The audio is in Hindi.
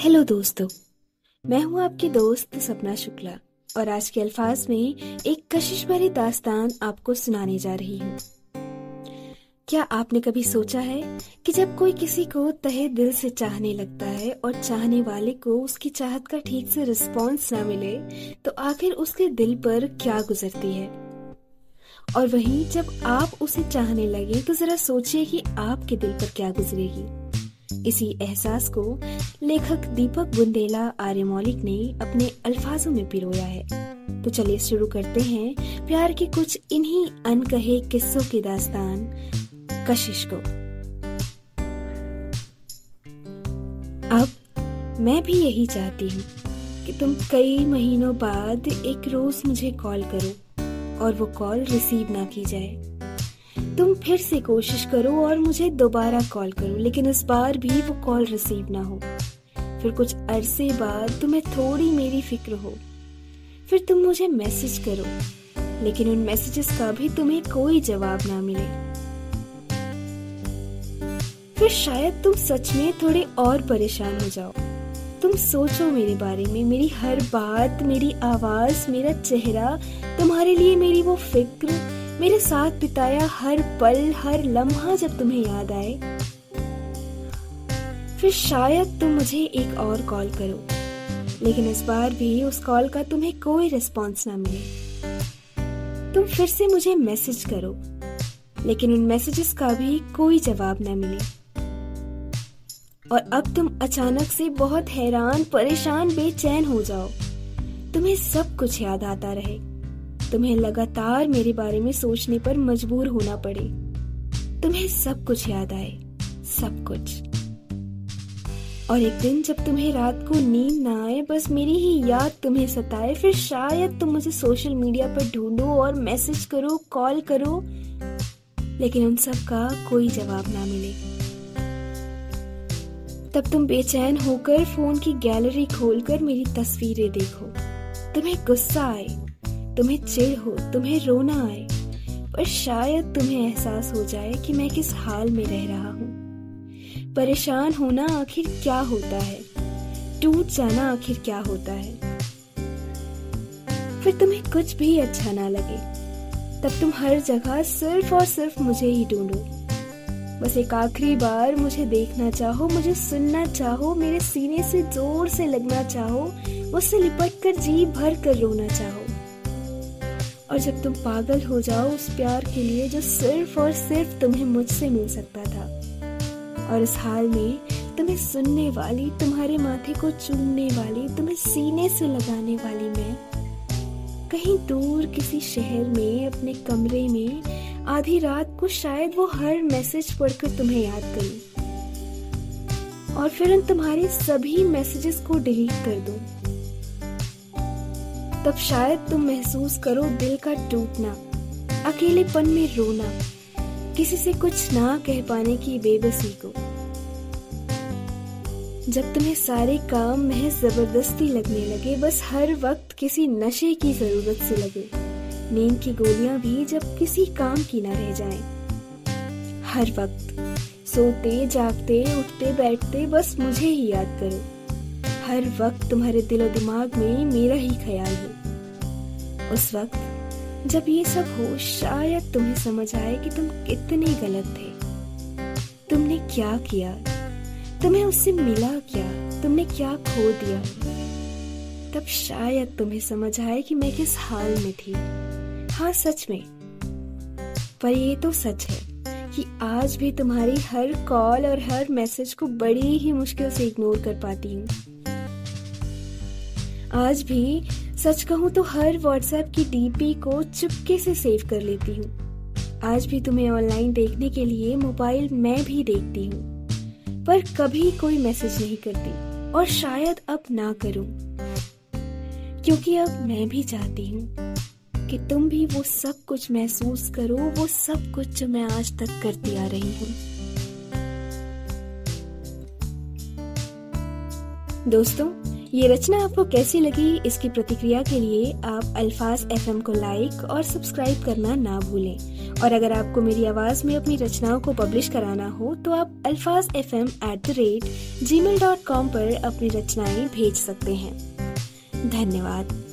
हेलो दोस्तों, मैं हूँ आपकी दोस्त सपना शुक्ला और आज के अल्फाज में एक कशिश भरी दास्तान आपको सुनाने जा रही हूँ। क्या आपने कभी सोचा है कि जब कोई किसी को तहे दिल से चाहने लगता है और चाहने वाले को उसकी चाहत का ठीक से रिस्पॉन्स ना मिले तो आखिर उसके दिल पर क्या गुजरती है? और वहीं जब आप उसे चाहने लगे तो जरा सोचिए कि आपके दिल पर क्या गुजरेगी। इसी एहसास को लेखक दीपक बुंदेला आर्य मौलिक ने अपने अल्फाजों में पिरोया है। तो चलिए शुरू करते हैं प्यार के कुछ इन्हीं अनकहे किस्सों की दास्तान, कशिश को। अब मैं भी यही चाहती हूँ कि तुम कई महीनों बाद एक रोज मुझे कॉल करो और वो कॉल रिसीव ना की जाए। तुम फिर से कोशिश करो और मुझे दोबारा कॉल करो, लेकिन इस बार भी वो कॉल रिसीव ना हो। फिर कुछ अरसे बाद तुम्हें थोड़ी मेरी फ़िक्र हो। फिर तुम मुझे मैसेज करो, लेकिन उन मैसेजेस का भी तुम्हें कोई जवाब ना मिले। फिर शायद तुम सच में थोड़े और परेशान हो जाओ। तुम सोचो मेरे बारे में, मेरी हर बात, मेरी आवाज़, मेरा चेहरा, तुम्हारे लिए मेरी वो फ़िक्र मेरे साथ बिताया हर पल, हर लम्हा जब तुम्हें याद आए। फिर शायद तुम मुझे एक और कॉल करो। लेकिन इस बार भी उस कॉल का तुम्हें कोई रिस्पॉन्स ना मिले। तुम फिर से मुझे मैसेज करो। लेकिन उन मैसेजेस का भी कोई जवाब ना मिले। और अब तुम अचानक से बहुत हैरान, परेशान, बेचैन हो जाओ। तुम्हें सब कुछ याद आता रहे। तुम्हें लगातार मेरे बारे में सोचने पर मजबूर होना पड़े। तुम्हें सब कुछ याद आए, सब कुछ। और एक दिन जब तुम्हें रात को नींद ना आए, बस मेरी ही याद तुम्हें सताए, फिर शायद तुम मुझे सोशल मीडिया पर ढूंढो और मैसेज करो, कॉल करो, लेकिन उन सब का कोई जवाब ना मिले। तब तुम बेचैन होकर फ़ोन की गैलरी खोलकर मेरी तस्वीरें देखो। तुम्हें गुस्सा आए तुम्हें चिढ़ हो, तुम्हें रोना आए, पर शायद तुम्हें एहसास हो जाए कि मैं किस हाल में रह रहा हूँ। परेशान होना आखिर क्या होता है? टूट जाना आखिर क्या होता है? फिर तुम्हें कुछ भी अच्छा ना लगे, तब तुम हर जगह सिर्फ़ और सिर्फ़ मुझे ही ढूंढो। बस एक आखिरी बार मुझे देखना चाहो, मुझे सुनना चाहो, मेरे सीने से ज़ोर से लगना चाहो, मुझसे लिपट कर जी भर कर रोना चाहो। और जब तुम पागल हो जाओ उस प्यार के लिए जो सिर्फ़ और सिर्फ़ तुम्हें मुझसे मिल सकता था। और इस हाल में तुम्हें सुनने वाली, तुम्हारे माथे को चूमने वाली, तुम्हें सीने से लगाने वाली मैं कहीं दूर किसी शहर में, अपने कमरे में, आधी रात को शायद वो हर मैसेज पढ़कर तुम्हें याद करूँ। और फिर उन तुम्हारे सभी मैसेजेस को डिलीट कर दूँ। तब शायद तुम महसूस करो दिल का टूटना, अकेलेपन में रोना, किसी से कुछ ना कह पाने की बेबसी को। जब तुम्हें सारे काम महज ज़बरदस्ती लगने लगे, बस हर वक्त किसी नशे की ज़रूरत से लगे। नींद की गोलियाँ भी जब किसी काम की ना रह जाएँ। हर वक्त सोते, जागते, उठते, बैठते, बस मुझे ही याद करो। हर वक्त तुम्हारे दिलो दिमाग में मेरा ही ख्याल हो। उस वक्त, जब ये सब हो, शायद तुम्हें समझ आए कि तुम कितने गलत थे। तुमने क्या किया? तुम्हें उससे मिला क्या? तुमने क्या खो दिया? तब शायद तुम्हें समझ आए कि मैं किस हाल में थी। हाँ सच में। पर ये तो सच है कि आज भी तुम्हारी हर कॉल और हर मैसेज को बड़ी ही मुश्किल से इग्नोर कर पाती हूँ। आज भी सच कहूँ तो हर व्हाट्सएप की डीपी को चुपके से सेव कर लेती हूँ। आज भी तुम्हें ऑनलाइन देखने के लिए मोबाइल मैं भी देखती हूँ। पर कभी कोई मैसेज नहीं करती और शायद अब ना करूँ। क्योंकि अब मैं भी चाहती हूँ कि तुम भी वो सब कुछ महसूस करो, वो सब कुछ जो मैं आज तक करती आ रही हूँ। दोस्तों ये रचना आपको कैसी लगी, इसकी प्रतिक्रिया के लिए आप अल्फाज एफएम को लाइक और सब्सक्राइब करना ना भूलें। और अगर आपको मेरी आवाज़ में अपनी रचनाओं को पब्लिश कराना हो तो आप Alfaaz F M at the rate Gmail dot com पर अपनी रचनाएँ भेज सकते हैं। धन्यवाद।